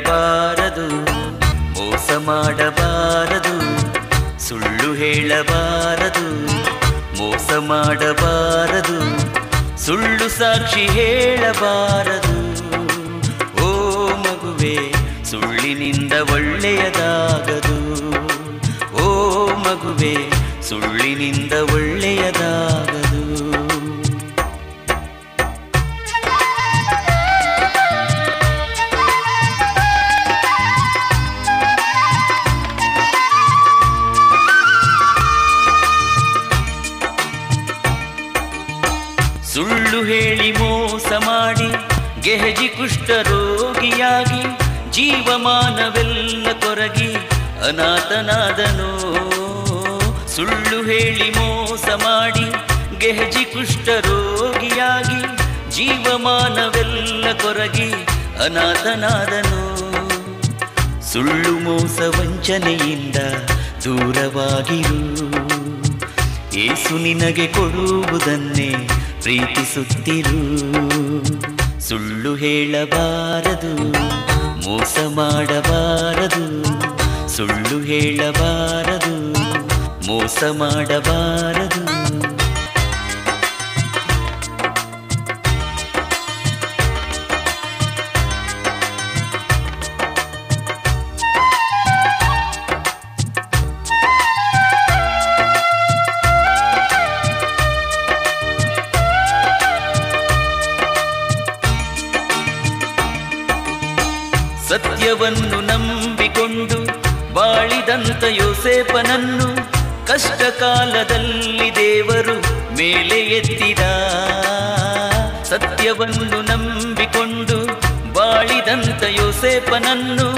ಹೇಳಬಾರದು, ಮೋಸ ಮಾಡಬಾರದು, ಸುಳ್ಳು ಹೇಳಬಾರದು, ಮೋಸ ಮಾಡಬಾರದು, ಸುಳ್ಳು ಸಾಕ್ಷಿ ಹೇಳಬಾರದು. ಓ ಮಗುವೆ, ಸುಳ್ಳಿನಿಂದ ಒಳ್ಳೆಯದಾಗದು. ಓ ಮಗುವೆ, ಸುಳ್ಳಿನಿಂದ ಒಳ್ಳೆಯದಾಗದು. ಹೇಳಿ ಮೋಸ ಮಾಡಿ, ಗೆಹಜಿ ಕುಷ್ಠರೋಗಿಯಾಗಿ ಜೀವಮಾನವೆಲ್ಲ ಕೊರಗಿ ಅನಾಥನಾದನು. ಸುಳ್ಳು ಹೇಳಿ ಮೋಸ ಮಾಡಿ, ಗೆಹಜಿ ಕುಷ್ಠರೋಗಿಯಾಗಿ ಜೀವಮಾನವೆಲ್ಲ ಕೊರಗಿ ಅನಾಥನಾದನು. ಸುಳ್ಳು ಮೋಸ ವಂಚನೆಯಿಂದ ದೂರವಾಗಿರು. ಏಸು ನಿನಗೆ ಕೊಡುವುದನ್ನೇ ಪ್ರೀತಿಸುತ್ತಿರು ಸುಳ್ಳು ಹೇಳಬಾರದು ಮೋಸ ಮಾಡಬಾರದು ಸುಳ್ಳು ಹೇಳಬಾರದು ಮೋಸ ಮಾಡಬಾರದು. ಸತ್ಯವನ್ನು ನಂಬಿಕೊಂಡು ಬಾಳಿದಂತ ಯೋಸೇಪನನ್ನು ಕಷ್ಟ ಕಾಲದಲ್ಲಿ ದೇವರು ಮೇಲೆ ಎತ್ತಿದ. ಸತ್ಯವನ್ನು ನಂಬಿಕೊಂಡು ಬಾಳಿದಂತ ಯೋಸೇಪನನ್ನು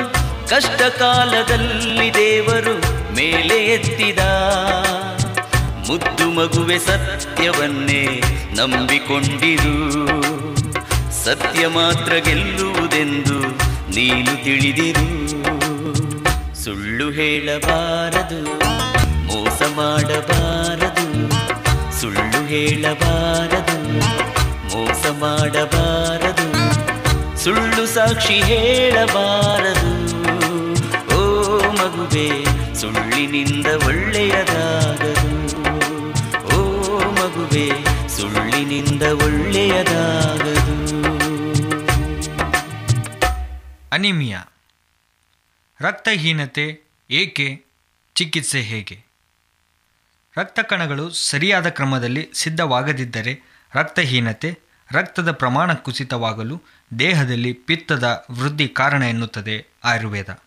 ಕಷ್ಟ ಕಾಲದಲ್ಲಿ ದೇವರು ಮೇಲೆ ಎತ್ತಿದ. ಮುದ್ದು ಮಗುವೆ ಸತ್ಯವನ್ನೇ ನಂಬಿಕೊಂಡಿರು. ಸತ್ಯ ಮಾತ್ರ ಗೆಲ್ಲುವುದೆಂದು ನೀನು ತಿಳಿದಿರು. ಸುಳ್ಳು ಹೇಳಬಾರದು, ಮೋಸ ಮಾಡಬಾರದು. ಸುಳ್ಳು ಹೇಳಬಾರದು, ಮೋಸ ಮಾಡಬಾರದು. ಸುಳ್ಳು ಸಾಕ್ಷಿ ಹೇಳಬಾರದು. ಓ ಮಗುವೆ, ಸುಳ್ಳಿನಿಂದ ಒಳ್ಳೆಯದಾಗದು. ಓ ಮಗುವೆ, ಸುಳ್ಳಿನಿಂದ ಒಳ್ಳೆಯದಾಗದು. ಅನಿಮಿಯಾ. ರಕ್ತಹೀನತೆ ಏಕೆ? ಚಿಕಿತ್ಸೆ ಹೇಗೆ? ರಕ್ತ ಕಣಗಳು ಸರಿಯಾದ ಕ್ರಮದಲ್ಲಿ ಸಿದ್ಧವಾಗದಿದ್ದರೆ ರಕ್ತಹೀನತೆ, ರಕ್ತದ ಪ್ರಮಾಣ ಕುಸಿತವಾಗಲು ದೇಹದಲ್ಲಿ ಪಿತ್ತದ ವೃದ್ಧಿ ಕಾರಣ ಎನ್ನುತ್ತದೆ ಆಯುರ್ವೇದ.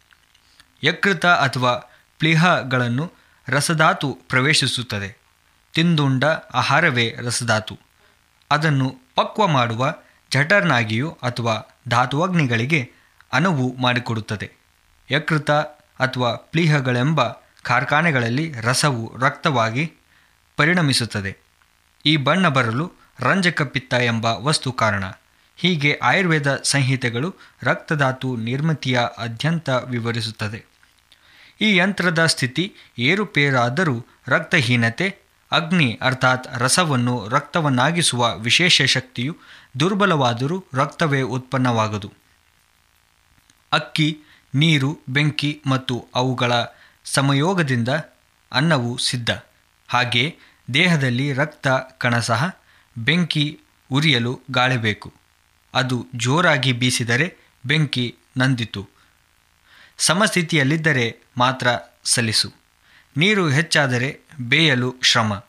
ಯಕೃತ ಅಥವಾ ಪ್ಲಿಹಗಳನ್ನು ರಸಧಾತು ಪ್ರವೇಶಿಸುತ್ತದೆ. ತಿಂದುಂಡ ಆಹಾರವೇ ರಸಧಾತು. ಅದನ್ನು ಪಕ್ವ ಮಾಡುವ ಜಠರ್ನಾಗಿಯೂ ಅಥವಾ ಧಾತುವಗ್ನಿಗಳಿಗೆ ಅನುವು ಮಾಡಿಕೊಡುತ್ತದೆ. ಯಕೃತ ಅಥವಾ ಪ್ಲೀಹಗಳೆಂಬ ಕಾರ್ಖಾನೆಗಳಲ್ಲಿ ರಸವು ರಕ್ತವಾಗಿ ಪರಿಣಮಿಸುತ್ತದೆ. ಈ ಬಣ್ಣ ಬರಲು ರಂಜಕ ಪಿತ್ತ ಎಂಬ ವಸ್ತು ಕಾರಣ. ಹೀಗೆ ಆಯುರ್ವೇದ ಸಂಹಿತೆಗಳು ರಕ್ತಧಾತು ನಿರ್ಮಿತಿಯ ಅತ್ಯಂತ ವಿವರಿಸುತ್ತದೆ. ಈ ಯಂತ್ರದ ಸ್ಥಿತಿ ಏರುಪೇರಾದರೂ ರಕ್ತಹೀನತೆ, ಅಗ್ನಿ ಅರ್ಥಾತ್ ರಸವನ್ನು ರಕ್ತವನ್ನಾಗಿಸುವ ವಿಶೇಷ ಶಕ್ತಿಯು ದುರ್ಬಲವಾದರೂ ರಕ್ತವೇ ಉತ್ಪನ್ನವಾಗದು. ಅಕ್ಕಿ, ನೀರು, ಬೆಂಕಿ ಮತ್ತು ಅವುಗಳ ಸಮಯೋಗದಿಂದ ಅನ್ನವು ಸಿದ್ಧ. ಹಾಗೆ ದೇಹದಲ್ಲಿ ರಕ್ತ ಕಣ ಸಹ ಬೆಂಕಿ ಉರಿಯಲು ಗಾಳಿ ಬೇಕು. ಅದು ಜೋರಾಗಿ ಬೀಸಿದರೆ ಬೆಂಕಿ ನಂದಿತು. ಸಮಸ್ಥಿತಿಯಲ್ಲಿದ್ದರೆ ಮಾತ್ರ ಸಲಿಸು ನೀರು ಹೆಚ್ಚಾದರೆ ಬೇಯಲು ಶ್ರಮ.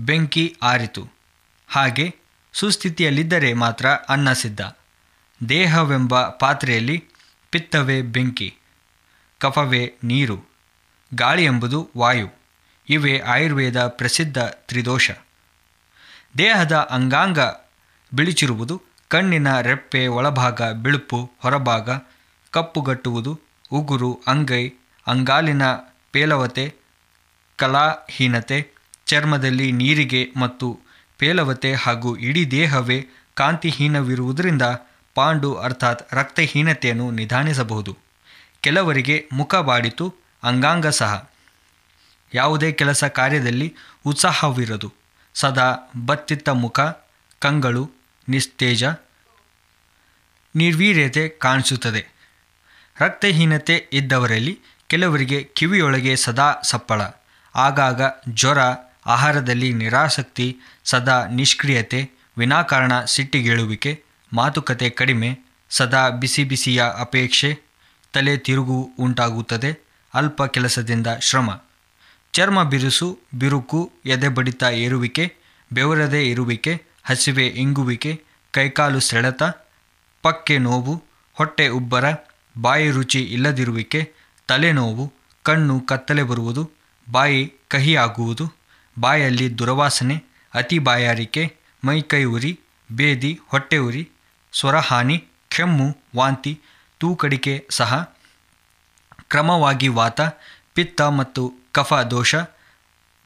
ಬೆಂಕಿ ಆರಿತು. ಹಾಗೆ ಸುಸ್ಥಿತಿಯಲ್ಲಿದ್ದರೆ ಮಾತ್ರ ಅನ್ನ ಸಿದ್ಧ. ದೇಹವೆಂಬ ಪಾತ್ರೆಯಲ್ಲಿ ಪಿತ್ತವೇ ಬೆಂಕಿ, ಕಫವೇ ನೀರು, ಗಾಳಿ ಎಂಬುದು ವಾಯು, ಇವೇ ಆಯುರ್ವೇದ ಪ್ರಸಿದ್ಧ ತ್ರಿದೋಷ. ದೇಹದ ಅಂಗಾಂಗ ಬಿಳಿಚಿರುವುದು, ಕಣ್ಣಿನ ರೆಪ್ಪೆ ಒಳಭಾಗ ಬಿಳುಪು, ಹೊರಭಾಗ ಕಪ್ಪುಗಟ್ಟುವುದು, ಉಗುರು, ಅಂಗೈ, ಅಂಗಾಲಿನ ಪೇಲವತೆ, ಕಲಾಹೀನತೆ, ಚರ್ಮದಲ್ಲಿ ನೀರಿಗೆ ಮತ್ತು ಪೇಲವತೆ ಹಾಗೂ ಇಡೀ ದೇಹವೇ ಕಾಂತಿಹೀನವಿರುವುದರಿಂದ ಪಾಂಡು ಅರ್ಥಾತ್ ರಕ್ತಹೀನತೆಯನ್ನು ನಿಧಾನಿಸಬಹುದು. ಕೆಲವರಿಗೆ ಮುಖ ಬಾಡಿತು, ಅಂಗಾಂಗ ಸಹ. ಯಾವುದೇ ಕೆಲಸ ಕಾರ್ಯದಲ್ಲಿ ಉತ್ಸಾಹವಿರದು. ಸದಾ ಬತ್ತಿತ್ತ ಮುಖ, ಕಂಗಳು, ನಿಸ್ತೇಜ, ನಿರ್ವೀರ್ಯತೆ ಕಾಣಿಸುತ್ತದೆ. ರಕ್ತಹೀನತೆ ಇದ್ದವರಲ್ಲಿ ಕೆಲವರಿಗೆ ಕಿವಿಯೊಳಗೆ ಸದಾ ಸಪ್ಪಳ. ಆಗಾಗ ಜ್ವರ, ಆಹಾರದಲ್ಲಿ ನಿರಾಸಕ್ತಿ, ಸದಾ ನಿಷ್ಕ್ರಿಯತೆ, ವಿನಾಕಾರಣ ಸಿಟ್ಟಿಗೇಳುವಿಕೆ ಮಾತುಕತೆ ಕಡಿಮೆ, ಸದಾ ಬಿಸಿ ಬಿಸಿಯ ಅಪೇಕ್ಷೆ, ತಲೆ ತಿರುಗು ಉಂಟಾಗುತ್ತದೆ, ಅಲ್ಪ ಕೆಲಸದಿಂದ ಶ್ರಮ. ಚರ್ಮ ಬಿರುಸು, ಬಿರುಕು, ಎದೆ ಬಡಿತ ಏರುವಿಕೆ, ಬೆವರದೆ ಇರುವಿಕೆ, ಹಸಿವೆ ಇಂಗುವಿಕೆ, ಕೈಕಾಲು ಸೆಳೆತ, ಪಕ್ಕೆ ನೋವು, ಹೊಟ್ಟೆ ಉಬ್ಬರ, ಬಾಯಿ ರುಚಿ ಇಲ್ಲದಿರುವಿಕೆ ತಲೆನೋವು ಕಣ್ಣು ಕತ್ತಲೆ ಬರುವುದು, ಬಾಯಿ ಕಹಿಯಾಗುವುದು, ಬಾಯಲ್ಲಿ ದುರವಾಸನೆ, ಅತಿ ಬಾಯಾರಿಕೆ, ಮೈಕೈ ಉರಿ, ಬೇದಿ, ಹೊಟ್ಟೆ ಉರಿ ಸ್ವರಹಾನಿ, ಕೆಮ್ಮು, ವಾಂತಿ, ತೂಕಡಿಕೆ ಸಹ ಕ್ರಮವಾಗಿ ವಾತ, ಪಿತ್ತ ಮತ್ತು ಕಫ ದೋಷ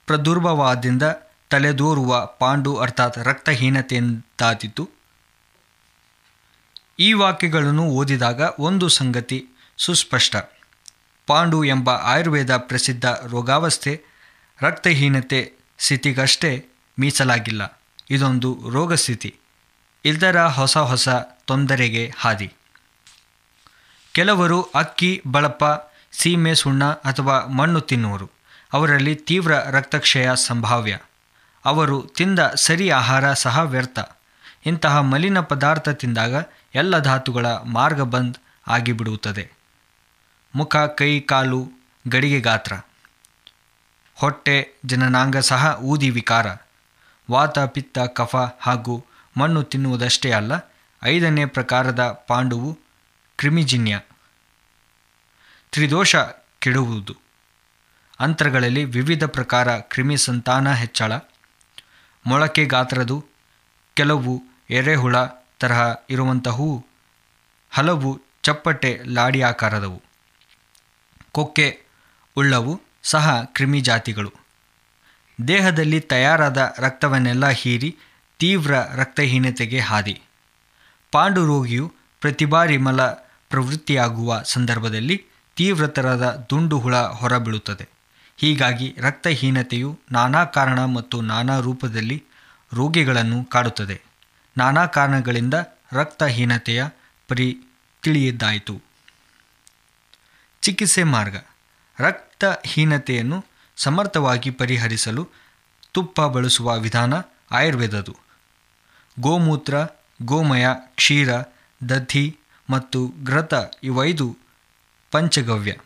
ಪ್ರದುರ್ಭವಾದಿಂದ ತಲೆದೋರುವ ಪಾಂಡು ಅರ್ಥಾತ್ ರಕ್ತಹೀನತೆಯಿಂದಾದೀತು. ಈ ವಾಕ್ಯಗಳನ್ನು ಓದಿದಾಗ ಒಂದು ಸಂಗತಿ ಸುಸ್ಪಷ್ಟ. ಪಾಂಡು ಎಂಬ ಆಯುರ್ವೇದ ಪ್ರಸಿದ್ಧ ರೋಗಾವಸ್ಥೆ ರಕ್ತಹೀನತೆ ಸ್ಥಿತಿಗಷ್ಟೇ ಮೀಸಲಾಗಿಲ್ಲ. ಇದೊಂದು ರೋಗಸ್ಥಿತಿ. ಇದರ ಹೊಸ ಹೊಸ ತೊಂದರೆಗೆ ಹಾದಿ. ಕೆಲವರು ಅಕ್ಕಿ ಬಳಪ ಸೀಮೆ ಸುಣ್ಣ ಅಥವಾ ಮಣ್ಣು ತಿನ್ನುವರು. ಅವರಲ್ಲಿ ತೀವ್ರ ರಕ್ತಕ್ಷಯ ಸಂಭಾವ್ಯ. ಅವರು ತಿಂದ ಸರಿ ಆಹಾರ ಸಹ ವ್ಯರ್ಥ. ಇಂತಹ ಮಲಿನ ಪದಾರ್ಥ ತಿಂದಾಗ ಎಲ್ಲ ಧಾತುಗಳ ಮಾರ್ಗ ಬಂದ್ ಆಗಿಬಿಡುತ್ತದೆ. ಮುಖ, ಕೈ, ಕಾಲು, ಗಡಿಗೆ ಗಾತ್ರ. ಹೊಟ್ಟೆ, ಜನನಾಂಗ ಸಹ ಊದಿ ವಿಕಾರ. ವಾತ, ಪಿತ್ತ, ಕಫ ಹಾಗೂ ಮಣ್ಣು ತಿನ್ನುವುದಷ್ಟೇ ಅಲ್ಲ, ಐದನೇ ಪ್ರಕಾರದ ಪಾಂಡುವು ಕ್ರಿಮಿಜಿನ್ಯ, ತ್ರಿದೋಷ ಕೆಡುವುದು. ಅಂತರಗಳಲ್ಲಿ ವಿವಿಧ ಪ್ರಕಾರ ಕ್ರಿಮಿ ಸಂತಾನ ಹೆಚ್ಚಳ, ಮೊಳಕೆ ಗಾತ್ರದು ಕೆಲವು ಎರೆಹುಳ ತರಹ ಇರುವಂತಹವು ಹಲವು ಚಪ್ಪಟೆ ಲಾಡಿ ಆಕಾರದವು. ಕೊಕ್ಕೆ ಉಳ್ಳವು ಸಹ ಕ್ರಿಮಿ ಜಾತಿಗಳು. ದೇಹದಲ್ಲಿ ತಯಾರಾದ ರಕ್ತವನ್ನೆಲ್ಲ ಹೀರಿ ತೀವ್ರ ರಕ್ತಹೀನತೆಗೆ ಹಾದಿ. ಪಾಂಡು ರೋಗಿಯು ಪ್ರತಿ ಬಾರಿ ಮಲ ಪ್ರವೃತ್ತಿಯಾಗುವ ಸಂದರ್ಭದಲ್ಲಿ ತೀವ್ರತರದ ದುಂಡು ಹುಳ ಹೊರಬೀಳುತ್ತದೆ. ಹೀಗಾಗಿ ರಕ್ತಹೀನತೆಯು ನಾನಾ ಕಾರಣ ಮತ್ತು ನಾನಾ ರೂಪದಲ್ಲಿ ರೋಗಿಗಳನ್ನು ಕಾಡುತ್ತದೆ. ನಾನಾ ಕಾರಣಗಳಿಂದ ರಕ್ತಹೀನತೆಯ ಪರಿ ತಿಳಿಯದ್ದಾಯಿತು. ಚಿಕಿತ್ಸೆ ಮಾರ್ಗ. ರಕ್ತಹೀನತೆಯನ್ನು ಸಮರ್ಥವಾಗಿ ಪರಿಹರಿಸಲು ತುಪ್ಪ ಬಳಸುವ ವಿಧಾನ ಆಯುರ್ವೇದದು ಗೋಮೂತ್ರ, ಗೋಮಯ, ಕ್ಷೀರ, ದಧಿ ಮತ್ತು ಘೃತ ಇವೈದು ಪಂಚಗವ್ಯ.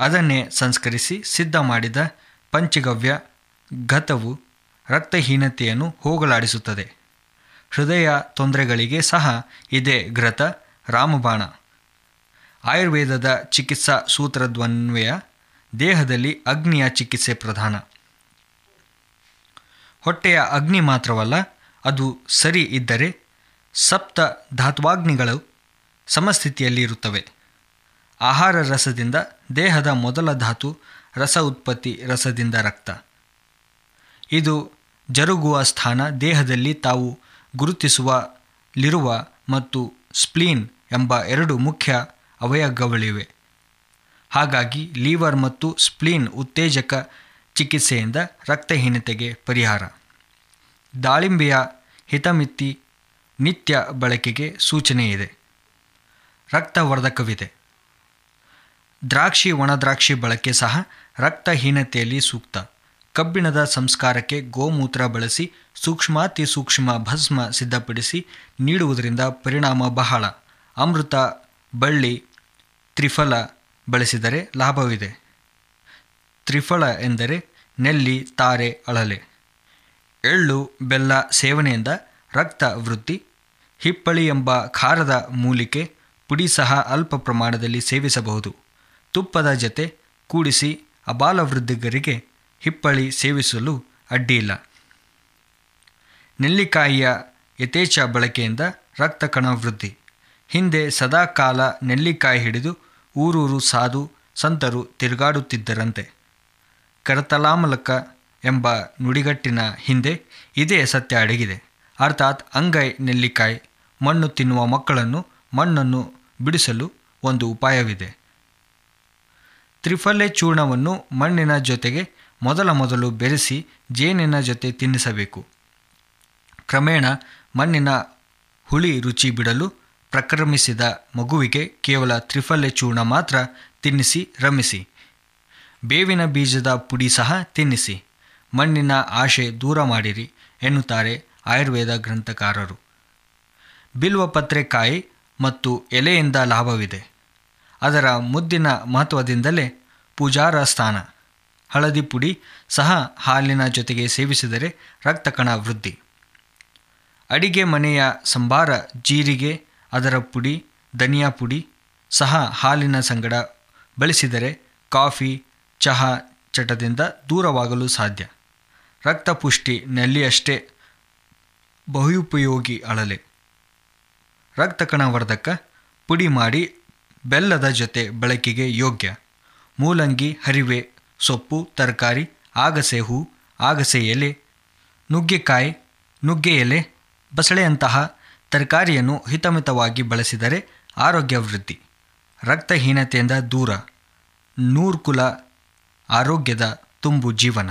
ಅದನ್ನೇ ಸಂಸ್ಕರಿಸಿ ಸಿದ್ಧ ಮಾಡಿದ ಪಂಚಗವ್ಯ ಘತವು ರಕ್ತಹೀನತೆಯನ್ನು ಹೋಗಲಾಡಿಸುತ್ತದೆ. ಹೃದಯ ತೊಂದರೆಗಳಿಗೆ ಸಹ ಇದೇ ಘೃತ ರಾಮಬಾಣ. ಆಯುರ್ವೇದದ ಚಿಕಿತ್ಸಾ ಸೂತ್ರದ್ವನ್ವಯ, ದೇಹದಲ್ಲಿ ಅಗ್ನಿಯ ಚಿಕಿತ್ಸೆ ಪ್ರಧಾನ. ಹೊಟ್ಟೆಯ ಅಗ್ನಿ ಮಾತ್ರವಲ್ಲ ಅದು ಸರಿ ಇದ್ದರೆ ಸಪ್ತ ಧಾತ್ವಾಗ್ನಿಗಳು ಸಮಸ್ಥಿತಿಯಲ್ಲಿ ಇರುತ್ತವೆ ಆಹಾರ ರಸದಿಂದ ದೇಹದ ಮೊದಲ ಧಾತು ರಸ ಉತ್ಪತ್ತಿ ರಸದಿಂದ ರಕ್ತ. ಇದು ಜರುಗುವ ಸ್ಥಾನ ದೇಹದಲ್ಲಿ ತಾವು ಗುರುತಿಸುವಲಿರುವ ಮತ್ತು ಸ್ಪ್ಲೀನ್ ಎಂಬ ಎರಡು ಮುಖ್ಯ ಅವಯವಗಳಿವೆ ಹಾಗಾಗಿ ಲೀವರ್ ಮತ್ತು ಸ್ಪ್ಲೀನ್ ಉತ್ತೇಜಕ ಚಿಕಿತ್ಸೆಯಿಂದ ರಕ್ತಹೀನತೆಗೆ ಪರಿಹಾರ. ದಾಳಿಂಬೆಯ ಹಿತಮಿತಿ ನಿತ್ಯ ಬಳಕೆಗೆ ಸೂಚನೆ ಇದೆ. ರಕ್ತವರ್ಧಕವಿದೆ. ದ್ರಾಕ್ಷಿ ಒಣದ್ರಾಕ್ಷಿ ಬಳಕೆ ಸಹ ರಕ್ತಹೀನತೆಯಲ್ಲಿ ಸೂಕ್ತ. ಕಬ್ಬಿಣದ ಸಂಸ್ಕಾರಕ್ಕೆ ಗೋಮೂತ್ರ ಬಳಸಿ ಸೂಕ್ಷ್ಮಾತಿ ಸೂಕ್ಷ್ಮ ಭಸ್ಮ ಸಿದ್ಧಪಡಿಸಿ ನೀಡುವುದರಿಂದ ಪರಿಣಾಮ ಬಹಳ. ಅಮೃತ, ಬಳ್ಳಿ, ತ್ರಿಫಲ ಬಳಸಿದರೆ ಲಾಭವಿದೆ. ತ್ರಿಫಲ ಎಂದರೆ ನೆಲ್ಲಿ, ತಾರೆ, ಅಳಲೆ. ಎಳ್ಳು, ಬೆಲ್ಲ ಸೇವನೆಯಿಂದ ರಕ್ತ ವೃದ್ಧಿ, ಹಿಪ್ಪಳಿ ಎಂಬ ಖಾರದ ಮೂಲಿಕೆ ಪುಡಿ ಸಹ ಅಲ್ಪ ಪ್ರಮಾಣದಲ್ಲಿ ಸೇವಿಸಬಹುದು. ತುಪ್ಪದ ಜತೆ ಕೂಡಿಸಿ ಅಬಾಲವೃದ್ಧಿಗರಿಗೆ ಹಿಪ್ಪಳಿ ಸೇವಿಸಲು ಅಡ್ಡಿಯಿಲ್ಲ ನೆಲ್ಲಿಕಾಯಿಯ ಯಥೇಚ್ಛ ಬಳಕೆಯಿಂದ ರಕ್ತ ಕಣ ವೃದ್ಧಿ. ಹಿಂದೆ ಸದಾ ಕಾಲ ನೆಲ್ಲಿಕಾಯಿ ಹಿಡಿದು ಊರೂರು ಸಾಧು, ಸಂತರು ತಿರುಗಾಡುತ್ತಿದ್ದರಂತೆ. ಕರತಲಾಮಲಕ ಎಂಬ ನುಡಿಗಟ್ಟಿನ ಹಿಂದೆ ಇದೇ ಸತ್ಯ ಅಡಗಿದೆ. ಅರ್ಥಾತ್ ಅಂಗೈ ನೆಲ್ಲಿಕಾಯಿ ಮಣ್ಣು ತಿನ್ನುವ ಮಕ್ಕಳನ್ನು ಮಣ್ಣನ್ನು ಬಿಡಿಸಲು ಒಂದು ಉಪಾಯವಿದೆ. ತ್ರಿಫಲೆ ಚೂರ್ಣವನ್ನು ಮಣ್ಣಿನ ಜೊತೆಗೆ ಮೊದಲ ಮೊದಲು ಬೆರೆಸಿ ಜೇನಿನ ಜೊತೆ ತಿನ್ನಿಸಬೇಕು. ಕ್ರಮೇಣ ಮಣ್ಣಿನ ಹುಳಿ ರುಚಿ ಬಿಡಲು ಪ್ರಕ್ರಮಿಸಿದ ಮಗುವಿಗೆ ಕೇವಲ ತ್ರಿಫಲೆ ಚೂರ್ಣ ಮಾತ್ರ ತಿನ್ನಿಸಿ, ರಮಿಸಿ. ಬೇವಿನ ಬೀಜದ ಪುಡಿ ಸಹ ತಿನ್ನಿಸಿ. ಮಣ್ಣಿನ ಆಶೆ ದೂರ ಮಾಡಿರಿ ಎನ್ನುತ್ತಾರೆ ಆಯುರ್ವೇದ ಗ್ರಂಥಕಾರರು. ಬಿಲ್ವಪತ್ರೆ ಕಾಯಿ ಮತ್ತು ಎಲೆಯಿಂದ ಲಾಭವಿದೆ. ಅದರ ಮುದ್ದಿನ ಮಹತ್ವದಿಂದಲೇ ಪೂಜಾರ ಸ್ಥಾನ. ಹಳದಿ ಪುಡಿ ಸಹ ಹಾಲಿನ ಜೊತೆಗೆ ಸೇವಿಸಿದರೆ ರಕ್ತಕಣ ವೃದ್ಧಿ. ಅಡಿಗೆ ಮನೆಯ ಸಂಬಾರ ಜೀರಿಗೆ, ಅದರ ಪುಡಿ, ಧನಿಯಾ ಪುಡಿ ಸಹ ಹಾಲಿನ ಸಂಗಡ ಬಳಸಿದರೆ ಕಾಫಿ, ಚಹಾ ಚಟದಿಂದ ದೂರವಾಗಲು ಸಾಧ್ಯ. ರಕ್ತಪುಷ್ಟಿ ನೆಲ್ಲಿಯಷ್ಟೇ ಬಹುಪಯೋಗಿ ಅಳಲೆ. ರಕ್ತಕಣವರ್ಧಕ ಪುಡಿ ಮಾಡಿ ಬೆಲ್ಲದ ಜೊತೆ ಬಳಕೆಗೆ ಯೋಗ್ಯ. ಮೂಲಂಗಿ, ಹರಿವೆ, ಸೊಪ್ಪು, ತರಕಾರಿ, ಆಗಸೆ ಹೂ, ಆಗಸೆ ಎಲೆ, ನುಗ್ಗೆಕಾಯಿ, ನುಗ್ಗೆ ಎಲೆ, ಬಸಳೆಯಂತಹ ತರಕಾರಿಯನ್ನು ಹಿತಮಿತವಾಗಿ ಬಳಸಿದರೆ ಆರೋಗ್ಯ ವೃದ್ಧಿ. ರಕ್ತಹೀನತೆಯಿಂದ ದೂರ. ನೂರ್ಕುಲ ಆರೋಗ್ಯದ ತುಂಬು ಜೀವನ.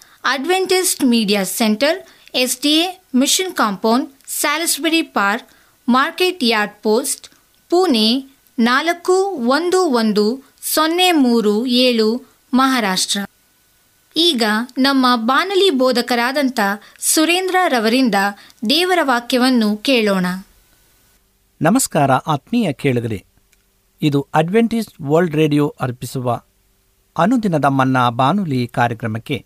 Adventist media centre S D A mission compound Salisbury park market yard post Pune ನಾಲ್ಕು ಒಂದು ಒಂದು ಸೊನ್ನೆ ಮೂರು ಏಳು, ಮಹಾರಾಷ್ಟ್ರ. ಈಗ ನಮ್ಮ ಬಾನಲಿ ಬೋಧಕರಾದಂಥ ಸುರೇಂದ್ರ ರವರಿಂದ ದೇವರ ವಾಕ್ಯವನ್ನು ಕೇಳೋಣ. ನಮಸ್ಕಾರ ಆತ್ಮೀಯ ಕೇಳಿದರೆ ಇದು ಅಡ್ವೆಂಟಿಸ್ಟ್ ವರ್ಲ್ಡ್ ರೇಡಿಯೋ ಅರ್ಪಿಸುವ ಅನುದಿನದ ಮನ್ನಾ ಬಾನುಲಿ ಕಾರ್ಯಕ್ರಮಕ್ಕೆ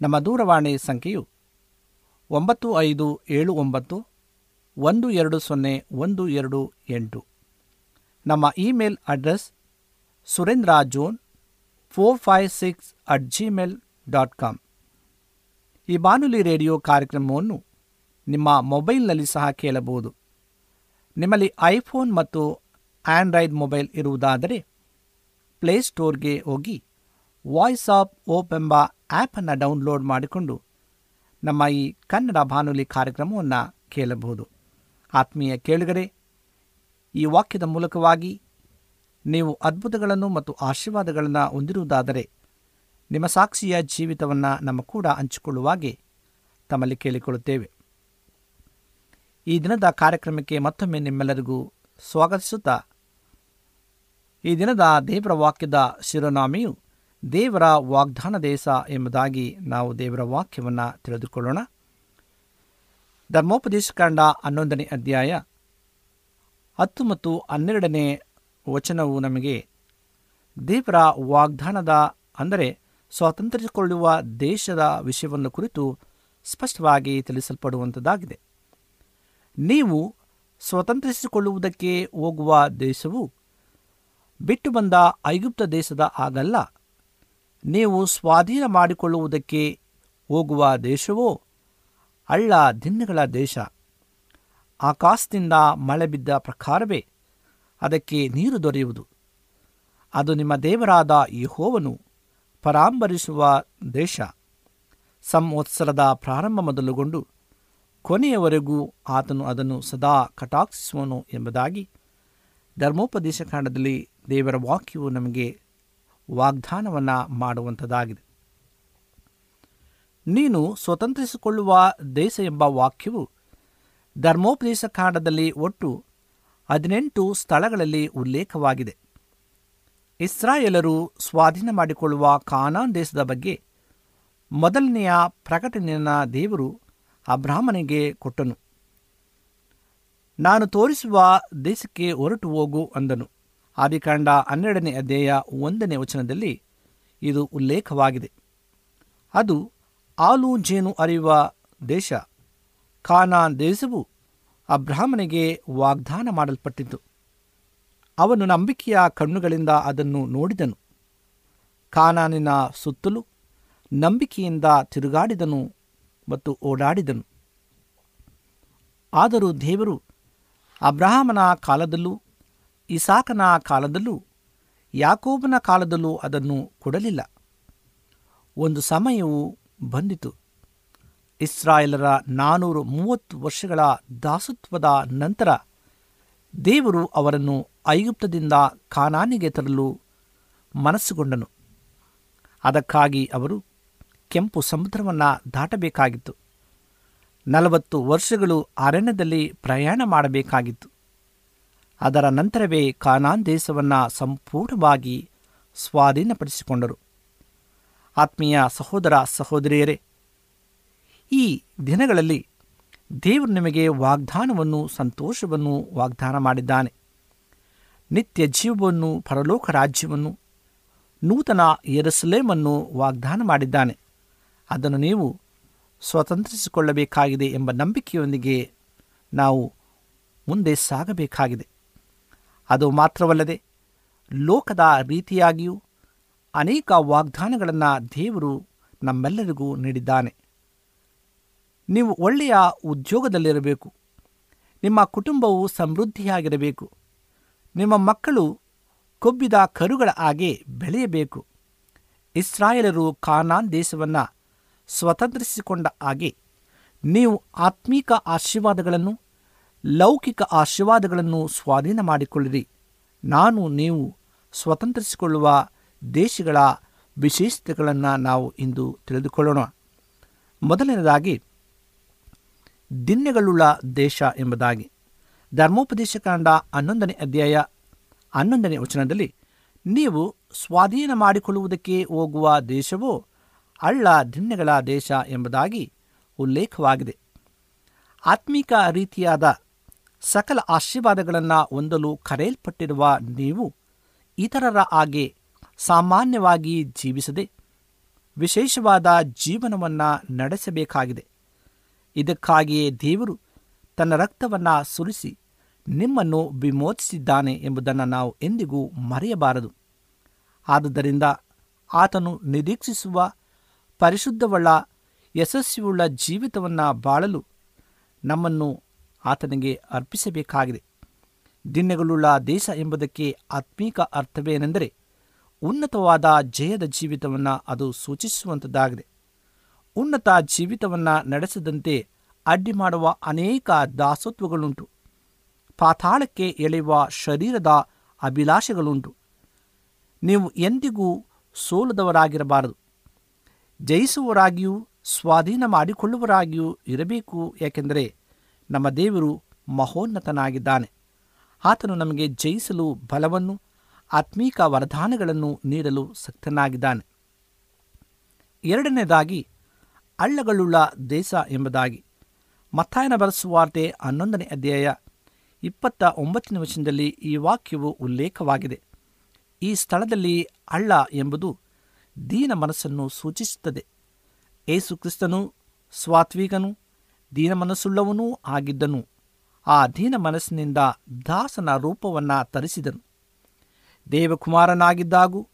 ನಮ್ಮ ದೂರವಾಣಿ ಸಂಖ್ಯೆಯು ಒಂಬತ್ತು ಐದು ಏಳು ಒಂಬತ್ತು ಒಂದು ಎರಡು ಸೊನ್ನೆ ಒಂದು ಎರಡು ಎಂಟು. ನಮ್ಮ email address Surendra John four five six at Gmail dot com. ಈ ಬಾನುಲಿ ರೇಡಿಯೋ ಕಾರ್ಯಕ್ರಮವನ್ನು ನಿಮ್ಮ ಮೊಬೈಲ್ನಲ್ಲಿ ಸಹ ಕೇಳಬಹುದು. ನಿಮ್ಮಲ್ಲಿ ಐಫೋನ್ ಮತ್ತು ಆಂಡ್ರಾಯ್ಡ್ ಮೊಬೈಲ್ ಇರುವುದಾದರೆ ಪ್ಲೇಸ್ಟೋರ್ಗೆ ಹೋಗಿ ವಾಯ್ಸ್ ಆಫ್ ಓಪ್ ಎಂಬ ಆ್ಯಪನ್ನು ಡೌನ್ಲೋಡ್ ಮಾಡಿಕೊಂಡು ನಮ್ಮ ಈ ಕನ್ನಡ ಬಾನುಲಿ ಕಾರ್ಯಕ್ರಮವನ್ನು ಕೇಳಬಹುದು. ಆತ್ಮೀಯ ಕೇಳುಗರೆ, ಈ ವಾಕ್ಯದ ಮೂಲಕವಾಗಿ ನೀವು ಅದ್ಭುತಗಳನ್ನು ಮತ್ತು ಆಶೀರ್ವಾದಗಳನ್ನು ಹೊಂದಿರುವುದಾದರೆ ನಿಮ್ಮ ಸಾಕ್ಷಿಯ ಜೀವಿತವನ್ನು ನಮ್ಮ ಕೂಡ ಹಂಚಿಕೊಳ್ಳುವಾಗೆ ತಮ್ಮಲ್ಲಿ ಕೇಳಿಕೊಳ್ಳುತ್ತೇವೆ. ಈ ದಿನದ ಕಾರ್ಯಕ್ರಮಕ್ಕೆ ಮತ್ತೊಮ್ಮೆ ನಿಮ್ಮೆಲ್ಲರಿಗೂ ಸ್ವಾಗತಿಸುತ್ತಾ ಈ ದಿನದ ದೇವರ ವಾಕ್ಯದ ಶಿರೋನಾಮೆಯು ದೇವರ ವಾಗ್ದಾನ ದೇಶ ಎಂಬುದಾಗಿ ನಾವು ದೇವರ ವಾಕ್ಯವನ್ನು ತಿಳಿದುಕೊಳ್ಳೋಣ. ಧರ್ಮೋಪದೇಶಕಾಂಡ ಹನ್ನೊಂದನೇ ಅಧ್ಯಾಯ ಹತ್ತು ಮತ್ತು ಹನ್ನೆರಡನೇ ವಚನವು ನಮಗೆ ದೇವರ ವಾಗ್ದಾನದ ಅಂದರೆ ಸ್ವಾತಂತ್ರ್ಯಕೊಳ್ಳುವ ದೇಶದ ವಿಷಯವನ್ನು ಕುರಿತು ಸ್ಪಷ್ಟವಾಗಿ ತಿಳಿಸಲ್ಪಡುವಂಥದ್ದಾಗಿದೆ ನೀವು ಸ್ವತಂತ್ರಿಸಿಕೊಳ್ಳುವುದಕ್ಕೆ ಹೋಗುವ ದೇಶವು ಬಿಟ್ಟು ಬಂದ ಐಗುಪ್ತ ದೇಶದ ಆಗಲ್ಲ ನೀವು ಸ್ವಾಧೀನ ಮಾಡಿಕೊಳ್ಳುವುದಕ್ಕೆ ಹೋಗುವ ದೇಶವೋ? ಹಳ್ಳ ದಿನ್ನೆಗಳ ದೇಶ. ಆಕಾಶದಿಂದ ಮಳೆ ಬಿದ್ದ ಪ್ರಕಾರವೇ? ಅದಕ್ಕೆ ನೀರು ದೊರೆಯುವುದು. ಅದು ನಿಮ್ಮ ದೇವರಾದ ಯೆಹೋವನು ಪರಾಂಬರಿಸುವ ದೇಶ. ಸಂವತ್ಸರದ ಪ್ರಾರಂಭ ಮೊದಲುಗೊಂಡು ಕೊನೆಯವರೆಗೂ ಆತನು ಅದನ್ನು ಸದಾ ಕಟಾಕ್ಷಿಸುವನು ಎಂಬುದಾಗಿ ಧರ್ಮೋಪದೇಶ ಕಾಂಡದಲ್ಲಿ ದೇವರ ವಾಕ್ಯವು ನಮಗೆ ವಾಗ್ದಾನವನ್ನು ಮಾಡುವಂಥದ್ದಾಗಿದೆ. ನೀನು ಸ್ವತಂತ್ರಿಸಿಕೊಳ್ಳುವ ದೇಶ ಎಂಬ ವಾಕ್ಯವು ಧರ್ಮೋಪದೇಶ ಕಾಂಡದಲ್ಲಿ ಒಟ್ಟು ಹದಿನೆಂಟು ಸ್ಥಳಗಳಲ್ಲಿ ಉಲ್ಲೇಖವಾಗಿದೆ. ಇಸ್ರಾಯೇಲರು ಸ್ವಾಧೀನ ಮಾಡಿಕೊಳ್ಳುವ ಕಾನಾನ್ ದೇಶದ ಬಗ್ಗೆ ಮೊದಲನೆಯ ಪ್ರಕಟಣೆಯನ್ನು ದೇವರು ಅಬ್ರಾಹ್ಮನಿಗೆ ಕೊಟ್ಟನು. ನಾನು ತೋರಿಸುವ ದೇಶಕ್ಕೆ ಹೊರಟು ಹೋಗು ಅಂದನು. ಆದಿಕಾಂಡ ಹನ್ನೆರಡನೇ ಅಧ್ಯಾಯ ಒಂದನೇ ವಚನದಲ್ಲಿ ಇದು ಉಲ್ಲೇಖವಾಗಿದೆ. ಅದು ಹಾಲು ಜೇನು ಅರಿಯುವ ದೇಶ ಖಾನಾನ್ ದೇಶವು ಅಬ್ರಾಹ್ಮನಿಗೆ ವಾಗ್ದಾನ ಮಾಡಲ್ಪಟ್ಟಿತು ಅವನು ನಂಬಿಕೆಯ ಕಣ್ಣುಗಳಿಂದ ಅದನ್ನು ನೋಡಿದನು. ಕಾನಾನಿನ ಸುತ್ತಲೂ ನಂಬಿಕೆಯಿಂದ ತಿರುಗಾಡಿದನು ಮತ್ತು ಓಡಾಡಿದನು. ಆದರೂ ದೇವರು ಅಬ್ರಾಹ್ಮನ ಕಾಲದಲ್ಲೂ ಇಸಾಕನ ಕಾಲದಲ್ಲೂ ಯಾಕೋಬನ ಕಾಲದಲ್ಲೂ ಅದನ್ನು ಕೊಡಲಿಲ್ಲ. ಒಂದು ಸಮಯವು ಬಂದಿತು. ಇಸ್ರಾಯೇಲರ ನಾನೂರು ಮೂವತ್ತು ವರ್ಷಗಳ ದಾಸತ್ವದ ನಂತರ ದೇವರು ಅವರನ್ನು ಐಗುಪ್ತದಿಂದ ಕಾನಾನಿಗೆ ತರಲು ಮನಸ್ಸುಗೊಂಡನು. ಅದಕ್ಕಾಗಿ ಅವರು ಕೆಂಪು ಸಮುದ್ರವನ್ನು ದಾಟಬೇಕಾಗಿತ್ತು. ನಲವತ್ತು ವರ್ಷಗಳು ಅರಣ್ಯದಲ್ಲಿ ಪ್ರಯಾಣ ಮಾಡಬೇಕಾಗಿತ್ತು. ಅದರ ನಂತರವೇ ಕಾನಾನ್ ದೇಶವನ್ನು ಸಂಪೂರ್ಣವಾಗಿ ಸ್ವಾಧೀನಪಡಿಸಿಕೊಂಡರು. ಆತ್ಮೀಯ ಸಹೋದರ ಸಹೋದರಿಯರೇ, ಈ ದಿನಗಳಲ್ಲಿ ದೇವರು ನಿಮಗೆ ವಾಗ್ದಾನವನ್ನು, ಸಂತೋಷವನ್ನು ವಾಗ್ದಾನ ಮಾಡಿದ್ದಾನೆ. ನಿತ್ಯ ಜೀವವನ್ನು, ಪರಲೋಕ ರಾಜ್ಯವನ್ನು, ನೂತನ ಎರಸಲೇಮನ್ನು ವಾಗ್ದಾನ ಮಾಡಿದ್ದಾನೆ. ಅದನ್ನು ನೀವು ಸ್ವತಂತ್ರಿಸಿಕೊಳ್ಳಬೇಕಾಗಿದೆ ಎಂಬ ನಂಬಿಕೆಯೊಂದಿಗೆ ನಾವು ಮುಂದೆ ಸಾಗಬೇಕಾಗಿದೆ. ಅದು ಮಾತ್ರವಲ್ಲದೆ ಲೋಕದ ರೀತಿಯಾಗಿಯೂ ಅನೇಕ ವಾಗ್ದಾನಗಳನ್ನು ದೇವರು ನಮ್ಮೆಲ್ಲರಿಗೂ ನೀಡಿದ್ದಾನೆ. ನೀವು ಒಳ್ಳೆಯ ಉದ್ಯೋಗದಲ್ಲಿರಬೇಕು. ನಿಮ್ಮ ಕುಟುಂಬವು ಸಮೃದ್ಧಿಯಾಗಿರಬೇಕು. ನಿಮ್ಮ ಮಕ್ಕಳು ಕೊಬ್ಬಿದ ಕರುಗಳ ಹಾಗೆ ಬೆಳೆಯಬೇಕು. ಇಸ್ರಾಯೇಲರು ಕಾನಾನ್ ದೇಶವನ್ನು ಸ್ವತಂತ್ರಿಸಿಕೊಂಡ ಹಾಗೆ ನೀವು ಆತ್ಮೀಕ ಆಶೀರ್ವಾದಗಳನ್ನು ಲೌಕಿಕ ಆಶೀರ್ವಾದಗಳನ್ನು ಸ್ವಾಧೀನ ಮಾಡಿಕೊಳ್ಳಿರಿ. ನಾನು ನೀವು ಸ್ವತಂತ್ರಿಸಿಕೊಳ್ಳುವ ದೇಶಗಳ ವಿಶೇಷತೆಗಳನ್ನು ನಾವು ಇಂದು ತಿಳಿದುಕೊಳ್ಳೋಣ. ಮೊದಲನೇದಾಗಿ ದಿನ್ನೆಗಳುಳ್ಳ ದೇಶ ಎಂಬುದಾಗಿ. ಧರ್ಮೋಪದೇಶ ಕಂಡ ಹನ್ನೊಂದನೇ ಅಧ್ಯಾಯ ಹನ್ನೊಂದನೇ ವಚನದಲ್ಲಿ, ನೀವು ಸ್ವಾಧೀನ ಮಾಡಿಕೊಳ್ಳುವುದಕ್ಕೆ ಹೋಗುವ ದೇಶವು ಹಳ್ಳ ದಿನ್ಯಗಳ ದೇಶ ಎಂಬುದಾಗಿ ಉಲ್ಲೇಖವಾಗಿದೆ. ಆತ್ಮಿಕ ರೀತಿಯಾದ ಸಕಲ ಆಶೀರ್ವಾದಗಳನ್ನು ಹೊಂದಲು ಕರೆಯಲ್ಪಟ್ಟಿರುವ ನೀವು ಇತರರ ಹಾಗೆ ಸಾಮಾನ್ಯವಾಗಿ ಜೀವಿಸದೆ ವಿಶೇಷವಾದ ಜೀವನವನ್ನು ನಡೆಸಬೇಕಾಗಿದೆ. ಇದಕ್ಕಾಗಿಯೇ ದೇವರು ತನ್ನ ರಕ್ತವನ್ನು ಸುರಿಸಿ ನಿಮ್ಮನ್ನು ವಿಮೋಚಿಸಿದ್ದಾನೆ ಎಂಬುದನ್ನು ನಾವು ಎಂದಿಗೂ ಮರೆಯಬಾರದು. ಆದುದರಿಂದ ಆತನು ನಿರೀಕ್ಷಿಸುವ ಪರಿಶುದ್ಧವುಳ್ಳ ಯಶಸ್ವಿಯುಳ್ಳ ಜೀವಿತವನ್ನು ಬಾಳಲು ನಮ್ಮನ್ನು ಆತನಿಗೆ ಅರ್ಪಿಸಬೇಕಾಗಿದೆ. ದಿನಗಳುಳ್ಳ ದೇಶ ಎಂಬುದಕ್ಕೆ ಆತ್ಮೀಕ ಅರ್ಥವೇನೆಂದರೆ ಉನ್ನತವಾದ ಜಯದ ಜೀವಿತವನ್ನು ಅದು ಸೂಚಿಸುವಂಥದ್ದಾಗಿದೆ ಉನ್ನತ ಜೀವಿತವನ್ನು ನಡೆಸದಂತೆ ಅಡ್ಡಿ ಮಾಡುವ ಅನೇಕ ದಾಸತ್ವಗಳುಂಟು. ಪಾತಾಳಕ್ಕೆ ಎಳೆಯುವ ಶರೀರದ ಅಭಿಲಾಷೆಗಳುಂಟು. ನೀವು ಎಂದಿಗೂ ಸೋಲದವರಾಗಿರಬಾರದು. ಜಯಿಸುವವರಾಗಿಯೂ ಸ್ವಾಧೀನ ಮಾಡಿಕೊಳ್ಳುವರಾಗಿಯೂ ಇರಬೇಕು ಏಕೆಂದರೆ ನಮ್ಮ ದೇವರು ಮಹೋನ್ನತನಾಗಿದ್ದಾನೆ. ಆತನು ನಮಗೆ ಜಯಿಸಲು ಬಲವನ್ನು, ಆತ್ಮೀಕ ವರದಾನಗಳನ್ನು ನೀಡಲು ಸಕ್ತನಾಗಿದ್ದಾನೆ. ಎರಡನೇದಾಗಿ ಹಳ್ಳಗಳುಳ್ಳ ದೇಶ ಎಂಬುದಾಗಿ. ಮತ್ತಾಯನ ಬರೆಸುವಾರ್ತೆ ಹನ್ನೊಂದನೇ ಅಧ್ಯಾಯ ಇಪ್ಪತ್ತ ಒಂಬತ್ತನೇ ವಚನದಲ್ಲಿ ಈ ವಾಕ್ಯವು ಉಲ್ಲೇಖವಾಗಿದೆ. ಈ ಸ್ಥಳದಲ್ಲಿ ಹಳ್ಳ ಎಂಬುದು ದೀನ ಮನಸ್ಸನ್ನು ಸೂಚಿಸುತ್ತದೆ. ಏಸು ಕ್ರಿಸ್ತನು ದೀನ ಮನಸ್ಸುಳ್ಳವನೂ ಆಗಿದ್ದನು. ಆ ದೀನ ಮನಸ್ಸಿನಿಂದ ದಾಸನ ರೂಪವನ್ನು ತರಿಸಿದನು. ದೇವಕುಮಾರನಾಗಿದ್ದಾಗೂ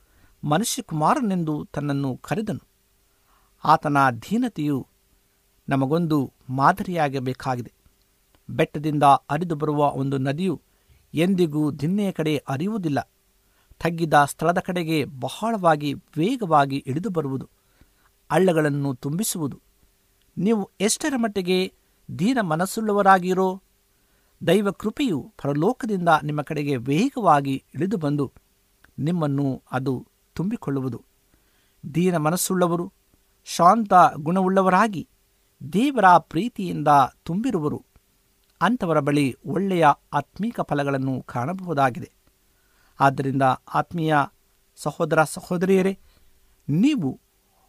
ಮನುಷ್ಯಕುಮಾರನೆಂದು ತನ್ನನ್ನು ಕರೆದನು. ಆತನ ಧೀನತೆಯು ನಮಗೊಂದು ಮಾದರಿಯಾಗಬೇಕಾಗಿದೆ. ಬೆಟ್ಟದಿಂದ ಹರಿದು ಬರುವ ಒಂದು ನದಿಯು ಎಂದಿಗೂ ದಿನ್ನೆಯ ಕಡೆ ಅರಿಯುವುದಿಲ್ಲ ತಗ್ಗಿದ ಸ್ಥಳದ ಕಡೆಗೆ ಬಹಳವಾಗಿ ವೇಗವಾಗಿ ಇಳಿದು ಬರುವುದು, ಹಳ್ಳಗಳನ್ನು ತುಂಬಿಸುವುದು ನೀವು ಎಷ್ಟರ ಮಟ್ಟಿಗೆ ದೀನ ಮನಸ್ಸುಳ್ಳವರಾಗಿರೋ ದೈವ ಕೃಪೆಯು ಪರಲೋಕದಿಂದ ನಿಮ್ಮ ಕಡೆಗೆ ವೇಗವಾಗಿ ಇಳಿದು ಬಂದು ನಿಮ್ಮನ್ನು ಅದು ತುಂಬಿಕೊಳ್ಳುವುದು. ದೀನ ಮನಸ್ಸುಳ್ಳವರು, ಶಾಂತ ಗುಣವುಳ್ಳವರಾಗಿ ದೇವರ ಪ್ರೀತಿಯಿಂದ ತುಂಬಿರುವರು. ಅಂಥವರ ಬಳಿ ಒಳ್ಳೆಯ ಆತ್ಮೀಕ ಫಲಗಳನ್ನು ಕಾಣಬಹುದಾಗಿದೆ. ಆದ್ದರಿಂದ ಆತ್ಮೀಯ ಸಹೋದರ ಸಹೋದರಿಯರೇ, ನೀವು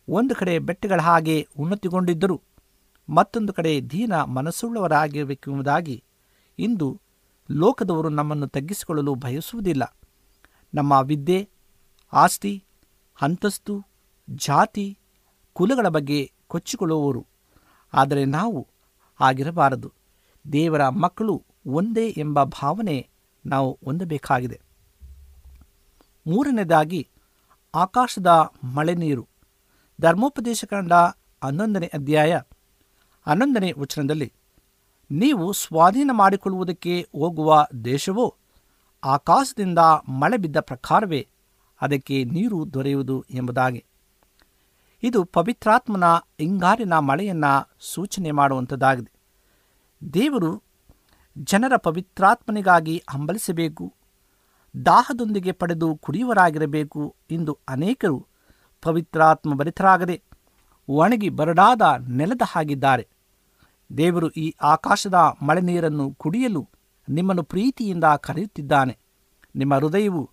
ಒಂದು ಕಡೆ ಬೆಟ್ಟಗಳ ಹಾಗೆ ಉನ್ನತಿಗೊಂಡಿದ್ದರೂ ಮತ್ತೊಂದು ಕಡೆ ದೀನ ಮನಸ್ಸುಳ್ಳವರಾಗಿರಬೇಕೆಂಬುದಾಗಿ ಇಂದು ಲೋಕದವರು ನಮ್ಮನ್ನು ತಗ್ಗಿಸಿಕೊಳ್ಳಲು ಬಯಸುವುದಿಲ್ಲ. ನಮ್ಮ ವಿದ್ಯೆ, ಆಸ್ತಿ, ಅಂತಸ್ತು, ಜಾತಿ, ಕುಲಗಳ ಬಗ್ಗೆ ಕೊಚ್ಚಿಕೊಳ್ಳುವವರು. ಆದರೆ ನಾವು ಆಗಿರಬಾರದು. ದೇವರ ಮಕ್ಕಳು ಒಂದೇ ಎಂಬ ಭಾವನೆ ನಾವು ಹೊಂದಬೇಕಾಗಿದೆ. ಮೂರನೇದಾಗಿ, ಆಕಾಶದ ಮಳೆ ನೀರು ಧರ್ಮೋಪದೇಶ ಕಂಡ ಹನ್ನೊಂದನೇ ಅಧ್ಯಾಯ ಹನ್ನೊಂದನೇ ವಚನದಲ್ಲಿ, ನೀವು ಸ್ವಾಧೀನ ಮಾಡಿಕೊಳ್ಳುವುದಕ್ಕೆ ಹೋಗುವ ದೇಶವು, ಆಕಾಶದಿಂದ ಮಳೆ ಬಿದ್ದ ಪ್ರಕಾರವೇ ಅದಕ್ಕೆ ನೀರು ದೊರೆಯುವುದು ಎಂಬುದಾಗಿ. ಇದು ಪವಿತ್ರಾತ್ಮನ ಹಿಂಗಾರಿನ ಮಳೆಯನ್ನು ಸೂಚನೆ ಮಾಡುವಂಥದ್ದಾಗಿದೆ. ದೇವರು ಜನರ ಪವಿತ್ರಾತ್ಮನಿಗಾಗಿ ಹಂಬಲಿಸಬೇಕು, ದಾಹದೊಂದಿಗೆ ಪಡೆದು ಕುಡಿಯುವರಾಗಿರಬೇಕು ಎಂದು ಅನೇಕರು ಪವಿತ್ರಾತ್ಮ ಭರಿತರಾಗದೆ ಒಣಗಿ ಬರಡಾದ ನೆಲದ ಹಾಗಿದ್ದಾರೆ. ದೇವರು ಈ ಆಕಾಶದ ಮಳೆ ನೀರನ್ನು ಕುಡಿಯಲು ನಿಮ್ಮನ್ನು ಪ್ರೀತಿಯಿಂದ ಕರೆಯುತ್ತಿದ್ದಾನೆ. ನಿಮ್ಮ ಹೃದಯವು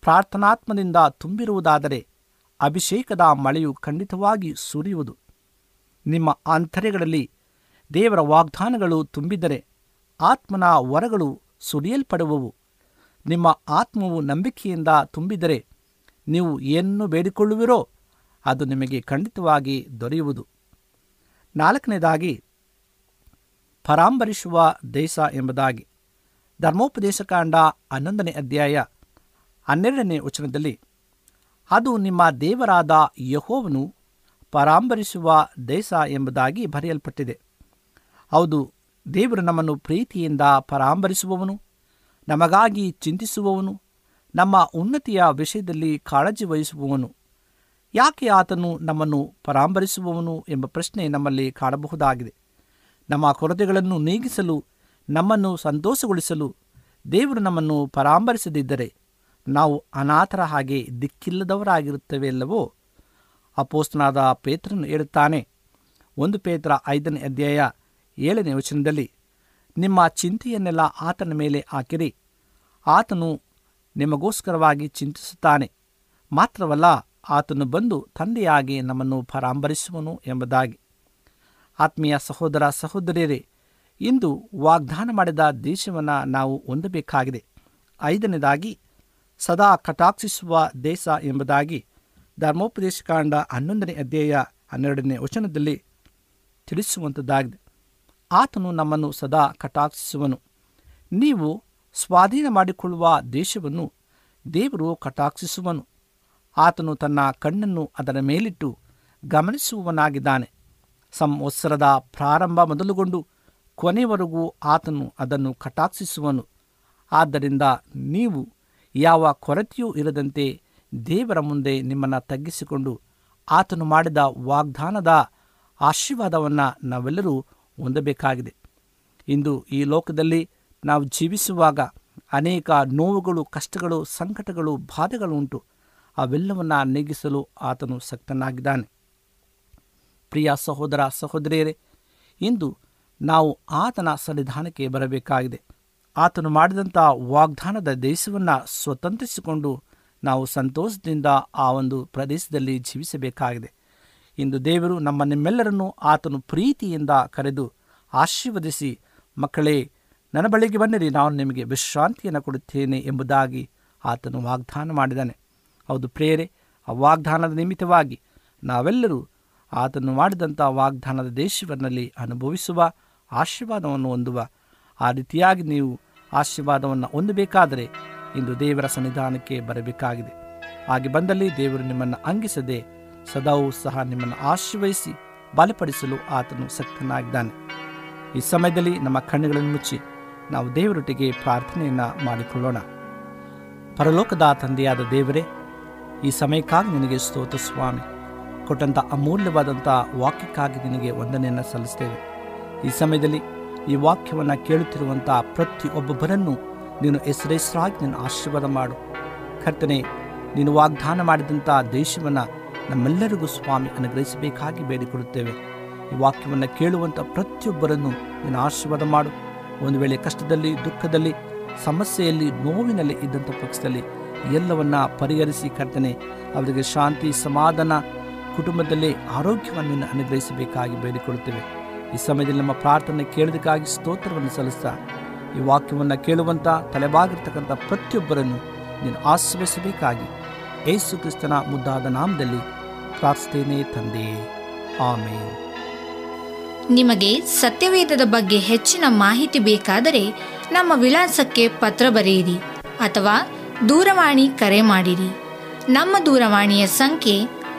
ಪ್ರಾರ್ಥನಾತ್ಮದಿಂದ ತುಂಬಿರುವುದಾದರೆ ಅಭಿಷೇಕದ ಮಳೆಯು ಖಂಡಿತವಾಗಿ ಸುರಿಯುವುದು. ನಿಮ್ಮ ಆಂತರ್ಯಗಳಲ್ಲಿ ದೇವರ ವಾಗ್ದಾನಗಳು ತುಂಬಿದರೆ ಆತ್ಮನ ವರಗಳು ಸುರಿಯಲ್ಪಡುವವು. ನಿಮ್ಮ ಆತ್ಮವು ನಂಬಿಕೆಯಿಂದ ತುಂಬಿದರೆ ನೀವು ಏನನ್ನು ಬೇಡಿಕೊಳ್ಳುವಿರೋ ಅದು ನಿಮಗೆ ಖಂಡಿತವಾಗಿ ದೊರೆಯುವುದು. ನಾಲ್ಕನೇದಾಗಿ ಪರಾಂಬರಿಸುವ ದೇಶ ಎಂಬುದಾಗಿ. ಧರ್ಮೋಪದೇಶ ಕಾಂಡ ಹನ್ನೊಂದನೇ ಅಧ್ಯಾಯ ಹನ್ನೆರಡನೇ ವಚನದಲ್ಲಿ, ಅದು ನಿಮ್ಮ ದೇವರಾದ ಯಹೋವನು ಪರಾಂಬರಿಸುವ ದೇಶ ಎಂಬುದಾಗಿ ಬರೆಯಲ್ಪಟ್ಟಿದೆ. ಹೌದು, ದೇವರು ನಮ್ಮನ್ನು ಪ್ರೀತಿಯಿಂದ ಪರಾಂಬರಿಸುವವನು, ನಮಗಾಗಿ ಚಿಂತಿಸುವವನು, ನಮ್ಮ ಉನ್ನತಿಯ ವಿಷಯದಲ್ಲಿ ಕಾಳಜಿ ವಹಿಸುವವನು. ಯಾಕೆ ಆತನು ನಮ್ಮನ್ನು ಪರಾಂಬರಿಸುವವನು ಎಂಬ ಪ್ರಶ್ನೆ ನಮ್ಮಲ್ಲಿ ಕಾಣಬಹುದಾಗಿದೆ. ನಮ್ಮ ಕೊರತೆಗಳನ್ನು ನೀಗಿಸಲು, ನಮ್ಮನ್ನು ಸಂತೋಷಗೊಳಿಸಲು, ದೇವರು ನಮ್ಮನ್ನು ಪರಾಂಬರಿಸದಿದ್ದರೆ ನಾವು ಅನಾಥರ ಹಾಗೆ ದಿಕ್ಕಿಲ್ಲದವರಾಗಿರುತ್ತವೆಯಲ್ಲವೋ ಅಪೋಸ್ತನಾದ ಪೇತ್ರನು ಹೇಳುತ್ತಾನೆ, ಒಂದು ಪೇತ್ರ ಐದನೇ ಅಧ್ಯಾಯ ಏಳನೇ ವಚನದಲ್ಲಿ, ನಿಮ್ಮ ಚಿಂತೆಯನ್ನೆಲ್ಲ ಆತನ ಮೇಲೆ ಹಾಕಿರಿ. ಆತನು ನಿಮಗೋಸ್ಕರವಾಗಿ ಚಿಂತಿಸುತ್ತಾನೆ, ಮಾತ್ರವಲ್ಲ ಆತನು ಬಂದು ತಂದೆಯಾಗಿ ನಮ್ಮನ್ನು ಪರಾಂಬರಿಸುವನು ಎಂಬುದಾಗಿ. ಆತ್ಮೀಯ ಸಹೋದರ ಸಹೋದರಿಯರೇ, ಇಂದು ವಾಗ್ದಾನ ಮಾಡಿದ ದೇಶವನ್ನು ನಾವು ಹೊಂದಬೇಕಾಗಿದೆ. ಐದನೇದಾಗಿ, ಸದಾ ಕಟಾಕ್ಷಿಸುವ ದೇಶ ಎಂಬುದಾಗಿ ಧರ್ಮೋಪದೇಶ ಕಾಂಡ ಹನ್ನೊಂದನೇ ಅಧ್ಯಾಯ ಹನ್ನೆರಡನೇ ವಚನದಲ್ಲಿ ತಿಳಿಸುವಂಥದ್ದಾಗಿದೆ ಆತನು ನಮ್ಮನ್ನು ಸದಾ ಕಟಾಕ್ಷಿಸುವನು. ನೀವು ಸ್ವಾಧೀನ ಮಾಡಿಕೊಳ್ಳುವ ದೇಶವನ್ನು ದೇವರು ಕಟಾಕ್ಷಿಸುವನು. ಆತನು ತನ್ನ ಕಣ್ಣನ್ನು ಅದರ ಮೇಲಿಟ್ಟು ಗಮನಿಸುವವನಾಗಿದ್ದಾನೆ. ಸಂವತ್ಸರದ ಪ್ರಾರಂಭ ಮೊದಲುಗೊಂಡು ಕೊನೆವರೆಗೂ ಆತನು ಅದನ್ನು ಕಟಾಕ್ಷಿಸುವನು. ಆದ್ದರಿಂದ ನೀವು ಯಾವ ಕೊರತೆಯೂ ಇರದಂತೆ ದೇವರ ಮುಂದೆ ನಿಮ್ಮನ್ನು ತಗ್ಗಿಸಿಕೊಂಡು ಆತನು ಮಾಡಿದ ವಾಗ್ದಾನದ ಆಶೀರ್ವಾದವನ್ನು ನಾವೆಲ್ಲರೂ ಹೊಂದಬೇಕಾಗಿದೆ. ಇಂದು ಈ ಲೋಕದಲ್ಲಿ ನಾವು ಜೀವಿಸುವಾಗ ಅನೇಕ ನೋವುಗಳು, ಕಷ್ಟಗಳು, ಸಂಕಟಗಳು, ಬಾಧೆಗಳು ಉಂಟು. ಅವೆಲ್ಲವನ್ನು ನೀಗಿಸಲು ಆತನು ಸಕ್ತನಾಗಿದ್ದಾನೆ. ಪ್ರಿಯ ಸಹೋದರ ಸಹೋದರಿಯರೇ, ಇಂದು ನಾವು ಆತನ ಸನ್ನಿಧಾನಕ್ಕೆ ಬರಬೇಕಾಗಿದೆ. ಆತನು ಮಾಡಿದಂಥ ವಾಗ್ದಾನದ ದೇಶವನ್ನು ಸ್ವತಂತ್ರಿಸಿಕೊಂಡು ನಾವು ಸಂತೋಷದಿಂದ ಆ ಒಂದು ಪ್ರದೇಶದಲ್ಲಿ ಜೀವಿಸಬೇಕಾಗಿದೆ. ಇಂದು ದೇವರು ನಮ್ಮ ನಿಮ್ಮೆಲ್ಲರನ್ನು ಆತನು ಪ್ರೀತಿಯಿಂದ ಕರೆದು ಆಶೀರ್ವದಿಸಿ, ಮಕ್ಕಳೇ, ನನ್ನ ಬಳಿಗೆ ಬನ್ನಿರಿ, ನಾನು ನಿಮಗೆ ವಿಶ್ರಾಂತಿಯನ್ನು ಕೊಡುತ್ತೇನೆ ಎಂಬುದಾಗಿ ಆತನು ವಾಗ್ದಾನ ಮಾಡಿದ್ದಾನೆ. ಹೌದು ಪ್ರೇರೆ ಆ ವಾಗ್ದಾನದ ನಿಮಿತ್ತವಾಗಿ ನಾವೆಲ್ಲರೂ ಆತನು ಮಾಡಿದಂಥ ವಾಗ್ದಾನದ ದೇಶವನ್ನಲ್ಲಿ ಅನುಭವಿಸುವ, ಆಶೀರ್ವಾದವನ್ನು ಹೊಂದುವ. ಆ ರೀತಿಯಾಗಿ ನೀವು ಆಶೀರ್ವಾದವನ್ನು ಹೊಂದಬೇಕಾದರೆ ಇಂದು ದೇವರ ಸನ್ನಿಧಾನಕ್ಕೆ ಬರಬೇಕಾಗಿದೆ. ಹಾಗೆ ಬಂದಲ್ಲಿ ದೇವರು ನಿಮ್ಮನ್ನು ಅಂಗಿಸದೆ ಸದಾವೂ ಸಹ ನಿಮ್ಮನ್ನು ಆಶೀರ್ವಹಿಸಿ ಬಲಪಡಿಸಲು ಆತನು ಸಕ್ತನಾಗಿದ್ದಾನೆ. ಈ ಸಮಯದಲ್ಲಿ ನಮ್ಮ ಕಣ್ಣುಗಳನ್ನು ಮುಚ್ಚಿ ನಾವು ದೇವರೊಟ್ಟಿಗೆ ಪ್ರಾರ್ಥನೆಯನ್ನು ಮಾಡಿಕೊಳ್ಳೋಣ. ಪರಲೋಕದ ತಂದೆಯಾದ ದೇವರೇ, ಈ ಸಮಯಕ್ಕಾಗಿ ನಿನಗೆ ಸ್ತೋತ ಸ್ವಾಮಿ. ಕೊಟ್ಟಂಥ ಅಮೂಲ್ಯವಾದಂಥ ವಾಕ್ಯಕ್ಕಾಗಿ ನಿನಗೆ ವಂದನೆಯನ್ನು ಸಲ್ಲಿಸ್ತೇವೆ. ಈ ಸಮಯದಲ್ಲಿ ಈ ವಾಕ್ಯವನ್ನು ಕೇಳುತ್ತಿರುವಂಥ ಪ್ರತಿಯೊಬ್ಬೊಬ್ಬರನ್ನು ನೀನು ಹೆಸರೆಸರಾಗಿ ನಿನ್ನ ಆಶೀರ್ವಾದ ಮಾಡು. ಕರ್ತನೆ, ನೀನು ವಾಗ್ದಾನ ಮಾಡಿದಂಥ ದೇಶವನ್ನು ನಮ್ಮೆಲ್ಲರಿಗೂ ಸ್ವಾಮಿ ಅನುಗ್ರಹಿಸಬೇಕಾಗಿ ಬೇಡಿಕೊಳ್ಳುತ್ತೇವೆ. ಈ ವಾಕ್ಯವನ್ನು ಕೇಳುವಂಥ ಪ್ರತಿಯೊಬ್ಬರನ್ನು ನೀನು ಆಶೀರ್ವಾದ ಮಾಡು. ಒಂದು ವೇಳೆ ಕಷ್ಟದಲ್ಲಿ, ದುಃಖದಲ್ಲಿ, ಸಮಸ್ಯೆಯಲ್ಲಿ, ನೋವಿನಲ್ಲಿ ಇದ್ದಂಥ ಪಕ್ಷದಲ್ಲಿ ಎಲ್ಲವನ್ನ ಪರಿಹರಿಸಿ ಕರ್ತನೆ, ಅವರಿಗೆ ಶಾಂತಿ, ಸಮಾಧಾನ ಕುಟುಂಬದಲ್ಲಿ ಆರೋಗ್ಯವನ್ನು ನೀನು ಅನುಗ್ರಹಿಸಬೇಕಾಗಿ ಬೇಡಿಕೊಳ್ಳುತ್ತೇವೆ. ಈ ಸಮಯದಲ್ಲಿ ನಮ್ಮ ಪ್ರಾರ್ಥನೆ ಕೇಳೋದಕ್ಕಾಗಿ ಸ್ತೋತ್ರವನ್ನು ಸಲ್ಲಿಸ್ತಾ, ಈ ವಾಕ್ಯವನ್ನು ಕೇಳುವಂಥ ತಲೆಬಾಗಿರ್ತಕ್ಕಂಥ ಪ್ರತಿಯೊಬ್ಬರನ್ನು ನೀನು ಆಶ್ರಯಿಸಬೇಕಾಗಿ ಯೇಸು ಕ್ರಿಸ್ತನ ಮುದ್ದಾದ ನಾಮದಲ್ಲಿ ಪ್ರಾರ್ಥಿಸ್ತೇನೆ ತಂದೆಯೇ ಆಮೇಲೆ ನಿಮಗೆ ಸತ್ಯವೇದದ ಬಗ್ಗೆ ಹೆಚ್ಚಿನ ಮಾಹಿತಿ ಬೇಕಾದರೆ ನಮ್ಮ ವಿಳಾಸಕ್ಕೆ ಪತ್ರ ಬರೆಯಿರಿ ಅಥವಾ ದೂರವಾಣಿ ಕರೆ ಮಾಡಿರಿ. ನಮ್ಮ ದೂರವಾಣಿಯ ಸಂಖ್ಯೆ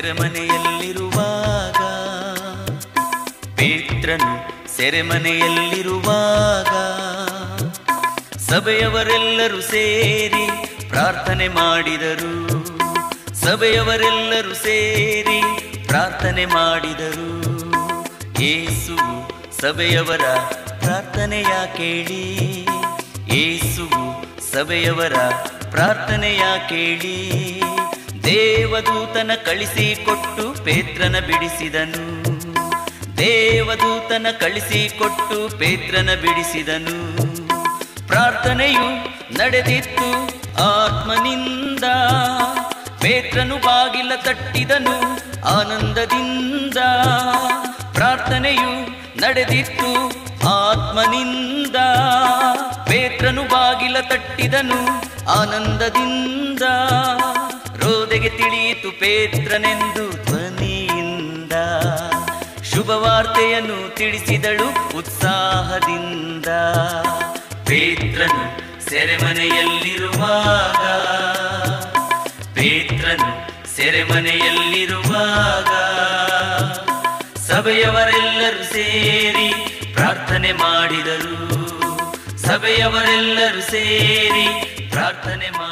ಸೆರೆಮನೆಯಲ್ಲಿರುವಾಗ, ಪೇತ್ರನು ಸೆರೆಮನೆಯಲ್ಲಿರುವಾಗ, ಸಭೆಯವರೆಲ್ಲರೂ ಸೇರಿ ಪ್ರಾರ್ಥನೆ ಮಾಡಿದರು. ಸಭೆಯವರೆಲ್ಲರೂ ಸೇರಿ ಪ್ರಾರ್ಥನೆ ಮಾಡಿದರು. ಏಸು ಸಭೆಯವರ ಪ್ರಾರ್ಥನೆಯ ಕೇಳಿ. ಏಸು ಸಭೆಯವರ ಪ್ರಾರ್ಥನೆಯ ಕೇಳಿ. ದೇವದೂತನ ಕಳಿಸಿಕೊಟ್ಟು ಪೇತ್ರನ ಬಿಡಿಸಿದನು. ದೇವದೂತನ ಕಳಿಸಿಕೊಟ್ಟು ಪೇತ್ರನ ಬಿಡಿಸಿದನು. ಪ್ರಾರ್ಥನೆಯು ನಡೆದಿತ್ತು ಆತ್ಮನಿಂದ. ಪೇತ್ರನು ಬಾಗಿಲ ತಟ್ಟಿದನು ಆನಂದದಿಂದ. ಪ್ರಾರ್ಥನೆಯು ನಡೆದಿತ್ತು ಆತ್ಮನಿಂದ. ಪೇತ್ರನು ಬಾಗಿಲ ತಟ್ಟಿದನು ಆನಂದದಿಂದ. ರೋದೆಗೆ ತಿಳಿಯಿತು ಪೇತ್ರನೆಂದು ಧ್ವನಿಯಿಂದ. ಶುಭವಾರ್ತೆಯನ್ನು ತಿಳಿಸಿದಳು ಉತ್ಸಾಹದಿಂದ. ಪೇತ್ರನು ಸೆರೆಮನೆಯಲ್ಲಿರುವಾಗ ಪೇತ್ರನು ಸೆರೆಮನೆಯಲ್ಲಿರುವಾಗ ಸಭೆಯವರೆಲ್ಲರೂ ಸೇರಿ ಪ್ರಾರ್ಥನೆ ಮಾಡಿದರು. ಸಭೆಯವರೆಲ್ಲರೂ ಸೇರಿ ಪ್ರಾರ್ಥನೆ ಮಾಡಿ